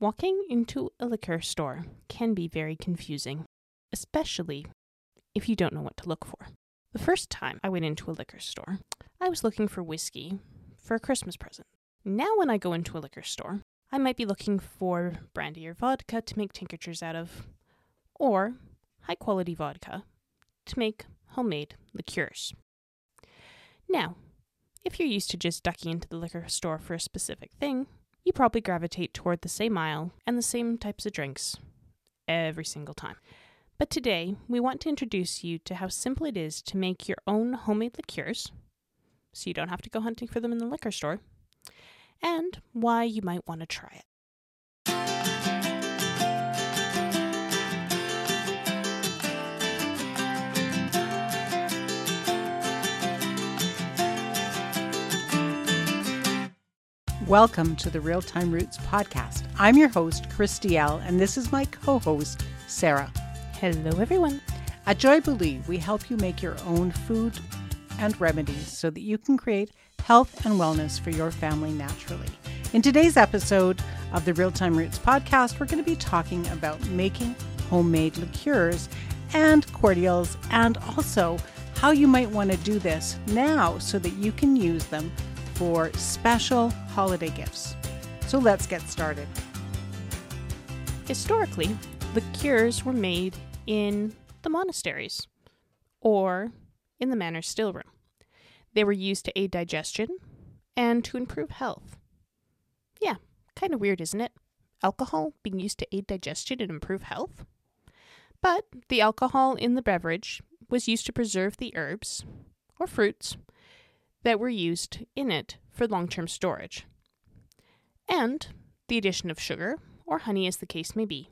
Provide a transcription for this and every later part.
Walking into a liquor store can be very confusing, especially if you don't know what to look for. The first time I went into a liquor store, I was looking for whiskey for a Christmas present. Now, when I go into a liquor store, I might be looking for brandy or vodka to make tinctures out of, or high quality vodka to make homemade liqueurs. Now, if you're used to just ducking into the liquor store for a specific thing, you probably gravitate toward the same aisle and the same types of drinks every single time. But today, we want to introduce you to how simple it is to make your own homemade liqueurs, so you don't have to go hunting for them in the liquor store, and why you might want to try it. Welcome to the Real Time Roots podcast. I'm your host, Chris Dalziel., and this is my co host, Sarah. Hello, everyone. At Joybilee, we help you make your own food and remedies so that you can create health and wellness for your family naturally. In today's episode of the Real Time Roots podcast, we're going to be talking about making homemade liqueurs and cordials, and also how you might want to do this now so that you can use them for special holiday gifts. So let's get started. Historically, liqueurs were made in the monasteries or in the manor still room. They were used to aid digestion and to improve health. Yeah, kind of weird, isn't it? Alcohol being used to aid digestion and improve health? But the alcohol in the beverage was used to preserve the herbs or fruits that were used in it for long term storage. And the addition of sugar, or honey as the case may be,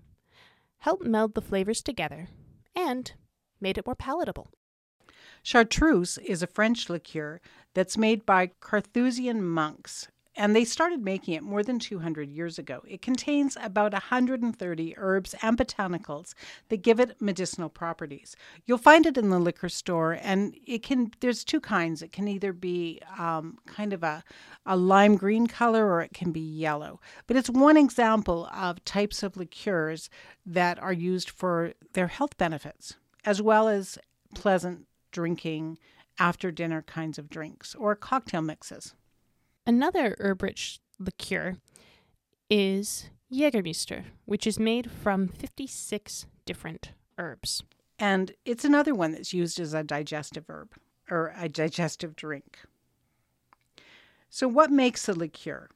helped meld the flavors together and made it more palatable. Chartreuse is a French liqueur that's made by Carthusian monks and they started making it more than 200 years ago. It contains about 130 herbs and botanicals that give it medicinal properties. You'll find it in the liquor store, and it can. There's two kinds. It can either be um, kind of a, a lime green color, or it can be yellow. But it's one example of types of liqueurs that are used for their health benefits, as well as pleasant drinking after dinner kinds of drinks or cocktail mixes. Another herb rich liqueur is Jägermeister, which is made from 56 different herbs. And it's another one that's used as a digestive herb or a digestive drink. So, what makes a liqueur?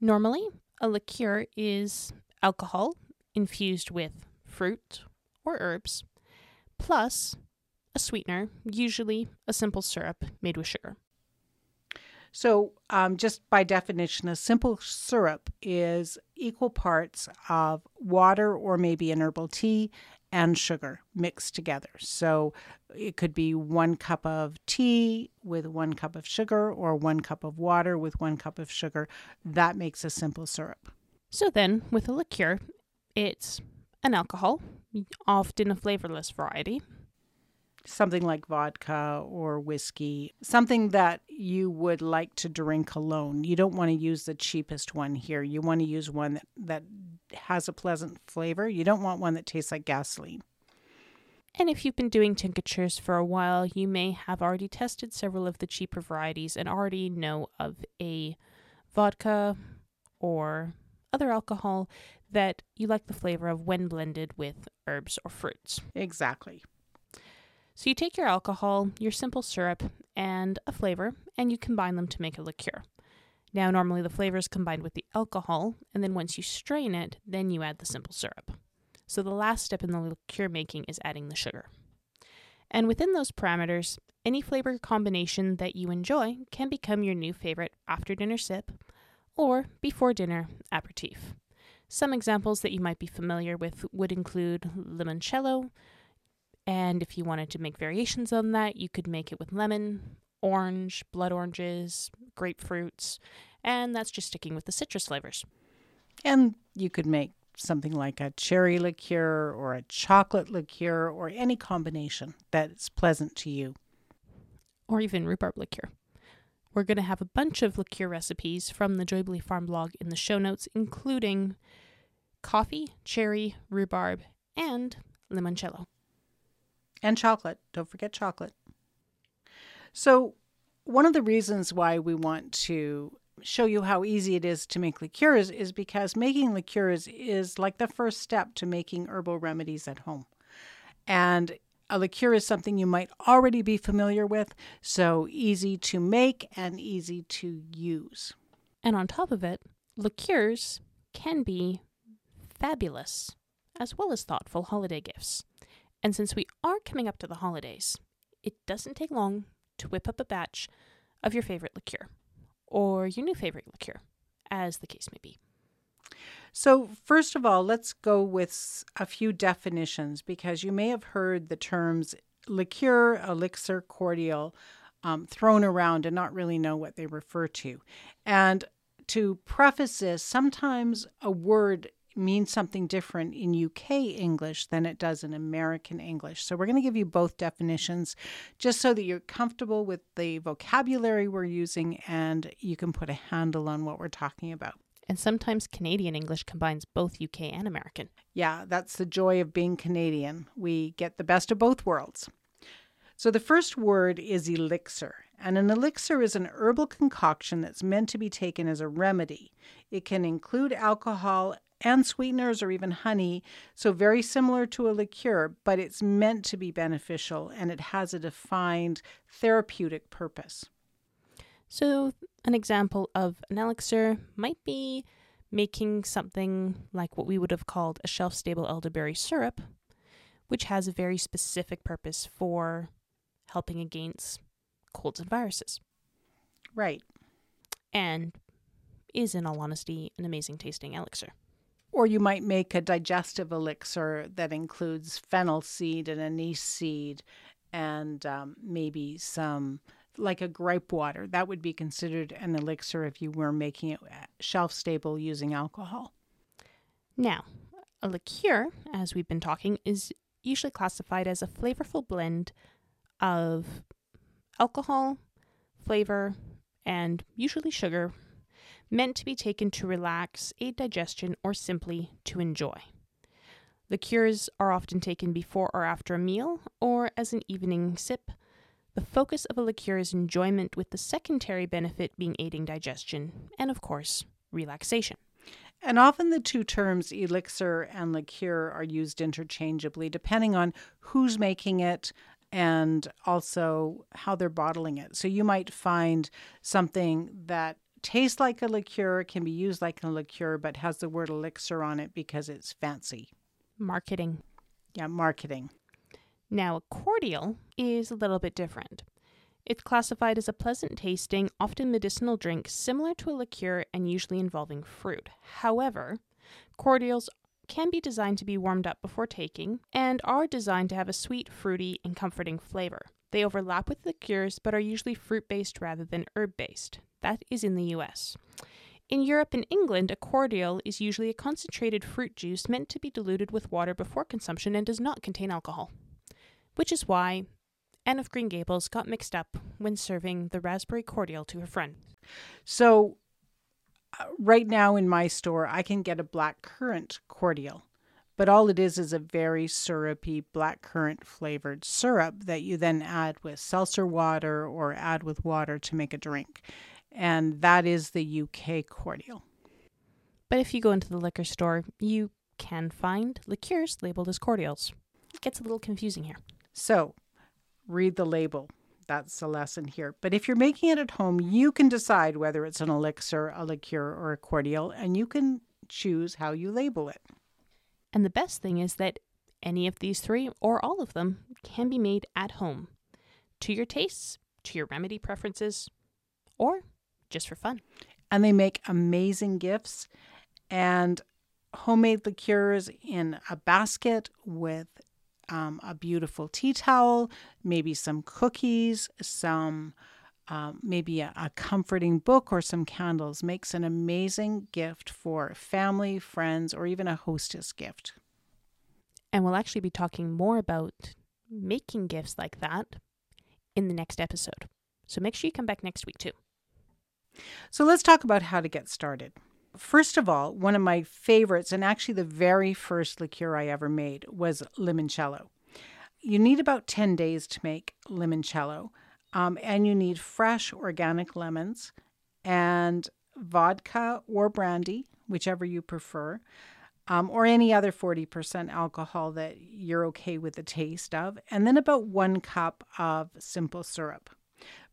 Normally, a liqueur is alcohol infused with fruit or herbs, plus a sweetener, usually a simple syrup made with sugar. So, um, just by definition, a simple syrup is equal parts of water or maybe an herbal tea and sugar mixed together. So, it could be one cup of tea with one cup of sugar or one cup of water with one cup of sugar. That makes a simple syrup. So, then with a liqueur, it's an alcohol, often a flavorless variety, something like vodka or whiskey, something that you would like to drink alone. You don't want to use the cheapest one here. You want to use one that, that has a pleasant flavor. You don't want one that tastes like gasoline. And if you've been doing tinctures for a while, you may have already tested several of the cheaper varieties and already know of a vodka or other alcohol that you like the flavor of when blended with herbs or fruits. Exactly. So you take your alcohol, your simple syrup, and a flavor, and you combine them to make a liqueur. Now, normally the flavor is combined with the alcohol, and then once you strain it, then you add the simple syrup. So the last step in the liqueur making is adding the sugar. And within those parameters, any flavor combination that you enjoy can become your new favorite after dinner sip or before dinner aperitif. Some examples that you might be familiar with would include limoncello, and if you wanted to make variations on that, you could make it with lemon, orange, blood oranges, grapefruits, and that's just sticking with the citrus flavors. And you could make something like a cherry liqueur or a chocolate liqueur or any combination that's pleasant to you. Or even rhubarb liqueur, We're going to have a bunch of liqueur recipes from the Joybilee Farm blog in the show notes, including coffee, cherry, rhubarb, and limoncello. And chocolate. Don't forget chocolate. So, one of the reasons why we want to show you how easy it is to make liqueurs is because making liqueurs is like the first step to making herbal remedies at home. And a liqueur is something you might already be familiar with, so easy to make and easy to use. And on top of it, liqueurs can be fabulous as well as thoughtful holiday gifts. And since we are coming up to the holidays, it doesn't take long to whip up a batch of your favorite liqueur or your new favorite liqueur, as the case may be. So, first of all, let's go with a few definitions because you may have heard the terms liqueur, elixir, cordial um, thrown around and not really know what they refer to. And to preface this, sometimes a word means something different in UK English than it does in American English. So we're going to give you both definitions just so that you're comfortable with the vocabulary we're using and you can put a handle on what we're talking about. And sometimes Canadian English combines both UK and American. Yeah, that's the joy of being Canadian. We get the best of both worlds. So the first word is elixir. And an elixir is an herbal concoction that's meant to be taken as a remedy. It can include alcohol and sweeteners or even honey, so very similar to a liqueur, but it's meant to be beneficial and it has a defined therapeutic purpose. So, an example of an elixir might be making something like what we would have called a shelf stable elderberry syrup, which has a very specific purpose for helping against colds and viruses. Right. And is, in all honesty, an amazing tasting elixir. Or you might make a digestive elixir that includes fennel seed and anise seed and um, maybe some, like a gripe water. That would be considered an elixir if you were making it shelf stable using alcohol. Now, a liqueur, as we've been talking, is usually classified as a flavorful blend of alcohol, flavor, and usually sugar, meant to be taken to relax, aid digestion, or simply to enjoy. The Liqueurs are often taken before or after a meal or as an evening sip. The focus of a liqueur is enjoyment, with the secondary benefit being aiding digestion and, of course, relaxation. And often the two terms elixir and liqueur are used interchangeably depending on who's making it, and also how they're bottling it. So you might find something that tastes like a liqueur, can be used like a liqueur, but has the word elixir on it because it's fancy. Marketing. Yeah, marketing. Now, a cordial is a little bit different. It's classified as a pleasant tasting, often medicinal drink similar to a liqueur and usually involving fruit. However, cordials can be designed to be warmed up before taking and are designed to have a sweet, fruity, and comforting flavor. They overlap with liqueurs but are usually fruit based rather than herb based. That is in the US. In Europe and England, a cordial is usually a concentrated fruit juice meant to be diluted with water before consumption and does not contain alcohol. Which is why Anne of Green Gables got mixed up when serving the raspberry cordial to her friend. So, Uh, right now in my store, I can get a black currant cordial, but all it is is a very syrupy black currant flavored syrup that you then add with seltzer water or add with water to make a drink. And that is the UK cordial. But if you go into the liquor store, you can find liqueurs labeled as cordials. It gets a little confusing here. So, read the label. That's the lesson here. But if you're making it at home, you can decide whether it's an elixir, a liqueur, or a cordial, and you can choose how you label it. And the best thing is that any of these three, or all of them, can be made at home to your tastes, to your remedy preferences, or just for fun. And they make amazing gifts and homemade liqueurs in a basket with um, a beautiful tea towel, maybe some cookies, some um, maybe a, a comforting book or some candles makes an amazing gift for family, friends, or even a hostess gift. And we'll actually be talking more about making gifts like that in the next episode. So make sure you come back next week too. So let's talk about how to get started. First of all, one of my favorites, and actually the very first liqueur I ever made, was limoncello. You need about 10 days to make limoncello, um, and you need fresh organic lemons and vodka or brandy, whichever you prefer, um, or any other 40% alcohol that you're okay with the taste of, and then about one cup of simple syrup.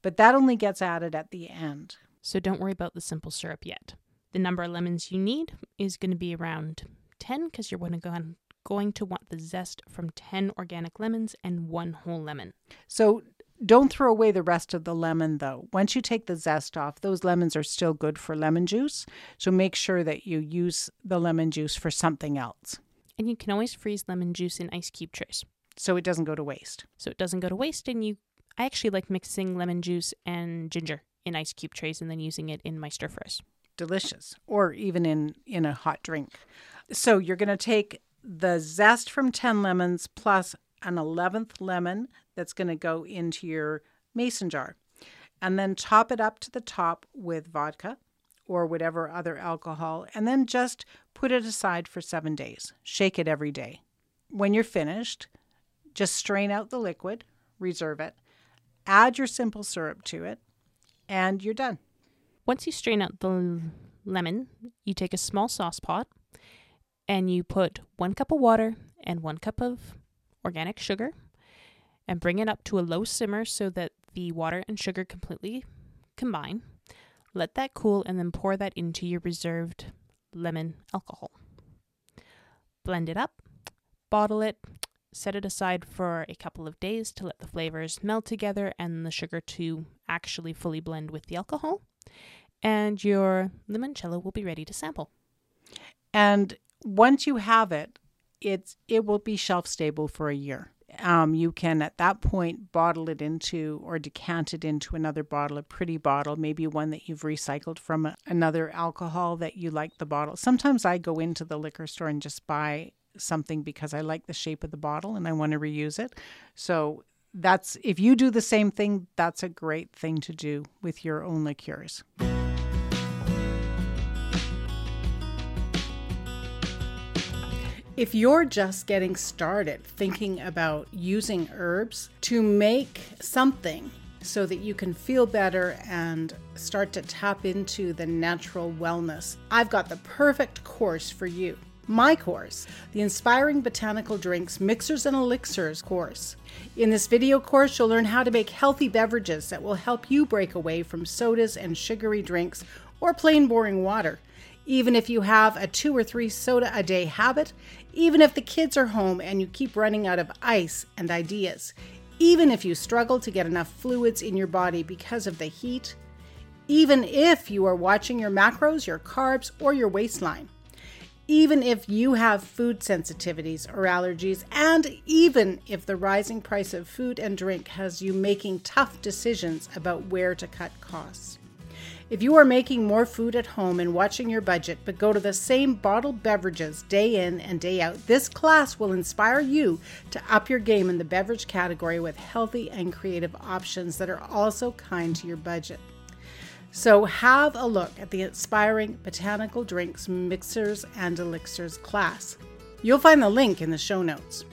But that only gets added at the end. So don't worry about the simple syrup yet. The number of lemons you need is going to be around 10 because you're going to, going to want the zest from 10 organic lemons and one whole lemon. So don't throw away the rest of the lemon though. Once you take the zest off, those lemons are still good for lemon juice. So make sure that you use the lemon juice for something else. And you can always freeze lemon juice in ice cube trays. So it doesn't go to waste. So it doesn't go to waste and you I actually like mixing lemon juice and ginger in ice cube trays and then using it in my stir fries. Delicious. Or even in in a hot drink. So you're going to take the zest from 10 lemons plus an 11th lemon that's going to go into your mason jar. And then top it up to the top with vodka or whatever other alcohol, and then just put it aside for seven days. Shake it every day. When you're finished, just strain out the liquid, reserve it, add your simple syrup to it, and you're done. Once you strain out the lemon, you take a small sauce pot and you put one cup of water and one cup of organic sugar and bring it up to a low simmer so that the water and sugar completely combine. Let that cool and then pour that into your reserved lemon alcohol. Blend it up, bottle it, set it aside for a couple of days to let the flavors melt together and the sugar to actually fully blend with the alcohol. And your limoncello will be ready to sample. And once you have it, it's it will be shelf stable for a year. Um, you can at that point bottle it into or decant it into another bottle, a pretty bottle, maybe one that you've recycled from another alcohol that you like the bottle. Sometimes I go into the liquor store and just buy something because I like the shape of the bottle and I want to reuse it. So that's if you do the same thing, that's a great thing to do with your own liqueurs. If you're just getting started thinking about using herbs to make something so that you can feel better and start to tap into the natural wellness, I've got the perfect course for you. My course, the Inspiring Botanical Drinks Mixers and Elixirs course. In this video course, you'll learn how to make healthy beverages that will help you break away from sodas and sugary drinks or plain boring water even if you have a two or three soda a day habit, even if the kids are home and you keep running out of ice and ideas, even if you struggle to get enough fluids in your body because of the heat, even if you are watching your macros, your carbs, or your waistline, even if you have food sensitivities or allergies, and even if the rising price of food and drink has you making tough decisions about where to cut costs. If you are making more food at home and watching your budget, but go to the same bottled beverages day in and day out, this class will inspire you to up your game in the beverage category with healthy and creative options that are also kind to your budget. So, have a look at the Inspiring Botanical Drinks Mixers and Elixirs class. You'll find the link in the show notes.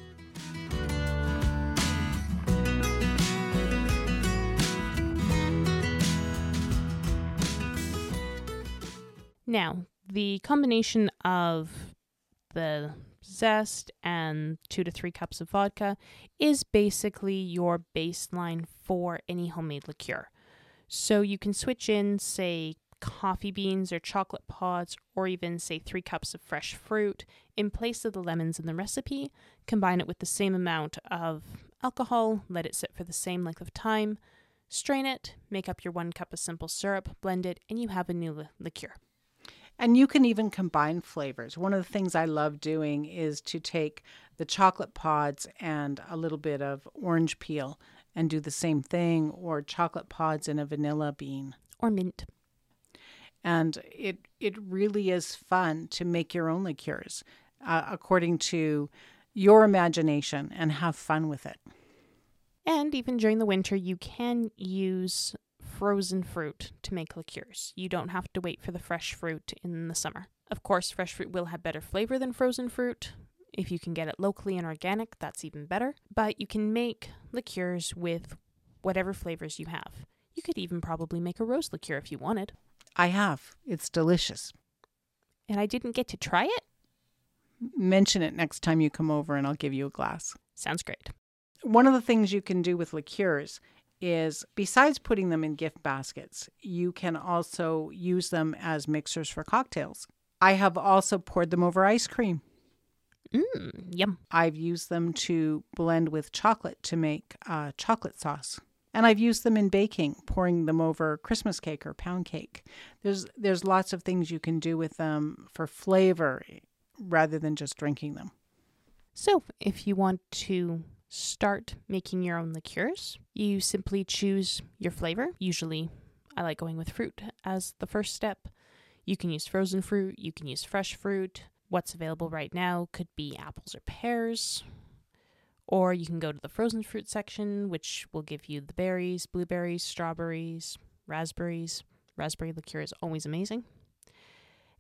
Now, the combination of the zest and two to three cups of vodka is basically your baseline for any homemade liqueur. So you can switch in, say, coffee beans or chocolate pods, or even, say, three cups of fresh fruit in place of the lemons in the recipe. Combine it with the same amount of alcohol, let it sit for the same length of time, strain it, make up your one cup of simple syrup, blend it, and you have a new li- liqueur. And you can even combine flavors. One of the things I love doing is to take the chocolate pods and a little bit of orange peel and do the same thing, or chocolate pods and a vanilla bean. Or mint. And it, it really is fun to make your own liqueurs uh, according to your imagination and have fun with it. And even during the winter, you can use frozen fruit to make liqueurs. You don't have to wait for the fresh fruit in the summer. Of course, fresh fruit will have better flavor than frozen fruit. If you can get it locally and organic, that's even better. But you can make liqueurs with whatever flavors you have. You could even probably make a rose liqueur if you wanted. I have. It's delicious. And I didn't get to try it? Mention it next time you come over and I'll give you a glass. Sounds great. One of the things you can do with liqueurs is besides putting them in gift baskets, you can also use them as mixers for cocktails. I have also poured them over ice cream. Mmm, yum. I've used them to blend with chocolate to make uh, chocolate sauce. And I've used them in baking, pouring them over Christmas cake or pound cake. There's there's lots of things you can do with them for flavor rather than just drinking them. So, if you want to start making your own liqueurs, you simply choose your flavor. Usually, I like going with fruit as the first step. You can use frozen fruit, you can use fresh fruit. What's available right now could be apples or pears. Or you can go to the frozen fruit section, which will give you the berries, blueberries, strawberries, raspberries. Raspberry liqueur is always amazing.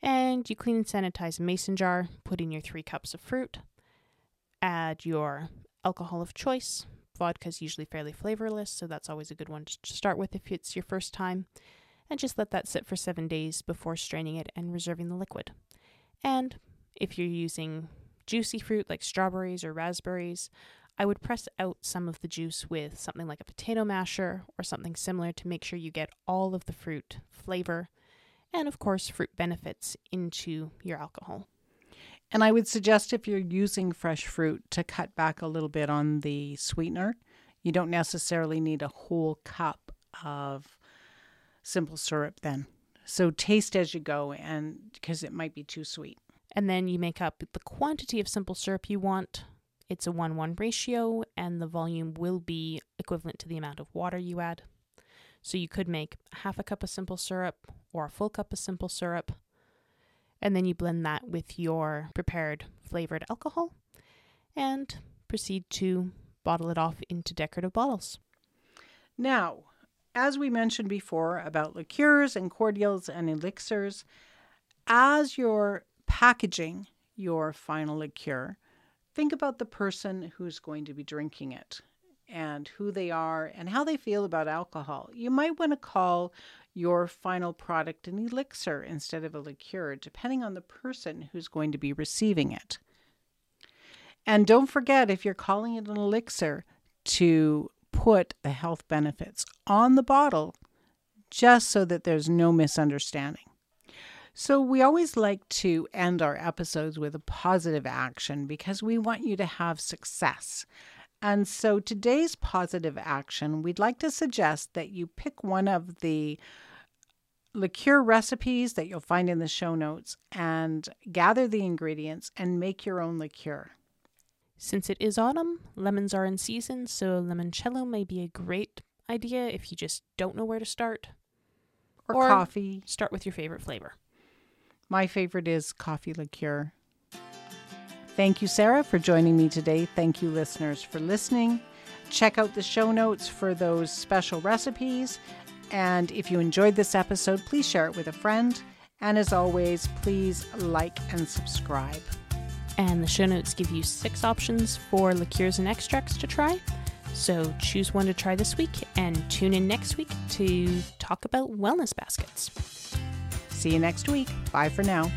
And you clean and sanitize a mason jar, put in your three cups of fruit, add your alcohol of choice. Vodka is usually fairly flavorless, so that's always a good one to start with if it's your first time. And just let that sit for seven days before straining it and reserving the liquid. And if you're using juicy fruit like strawberries or raspberries, I would press out some of the juice with something like a potato masher or something similar to make sure you get all of the fruit flavor and, of course, fruit benefits into your alcohol. And I would suggest if you're using fresh fruit to cut back a little bit on the sweetener. You don't necessarily need a whole cup of simple syrup then. So taste as you go and because it might be too sweet. And then you make up the quantity of simple syrup you want. It's a 1 1 ratio, and the volume will be equivalent to the amount of water you add. So you could make half a cup of simple syrup or a full cup of simple syrup. And then you blend that with your prepared flavored alcohol and proceed to bottle it off into decorative bottles. Now, as we mentioned before about liqueurs and cordials and elixirs, as you're packaging your final liqueur, think about the person who's going to be drinking it and who they are and how they feel about alcohol. You might want to call your final product an elixir instead of a liqueur, depending on the person who's going to be receiving it. And don't forget, if you're calling it an elixir, to put the health benefits on the bottle just so that there's no misunderstanding. So, we always like to end our episodes with a positive action because we want you to have success. And so, today's positive action, we'd like to suggest that you pick one of the liqueur recipes that you'll find in the show notes and gather the ingredients and make your own liqueur. Since it is autumn, lemons are in season, so limoncello may be a great idea if you just don't know where to start. Or, Or- coffee. Start with your favorite flavor. My favorite is coffee liqueur. Thank you, Sarah, for joining me today. Thank you, listeners, for listening. Check out the show notes for those special recipes. And if you enjoyed this episode, please share it with a friend. And as always, please like and subscribe. And the show notes give you six options for liqueurs and extracts to try. So choose one to try this week and tune in next week to talk about wellness baskets. See you next week. Bye for now.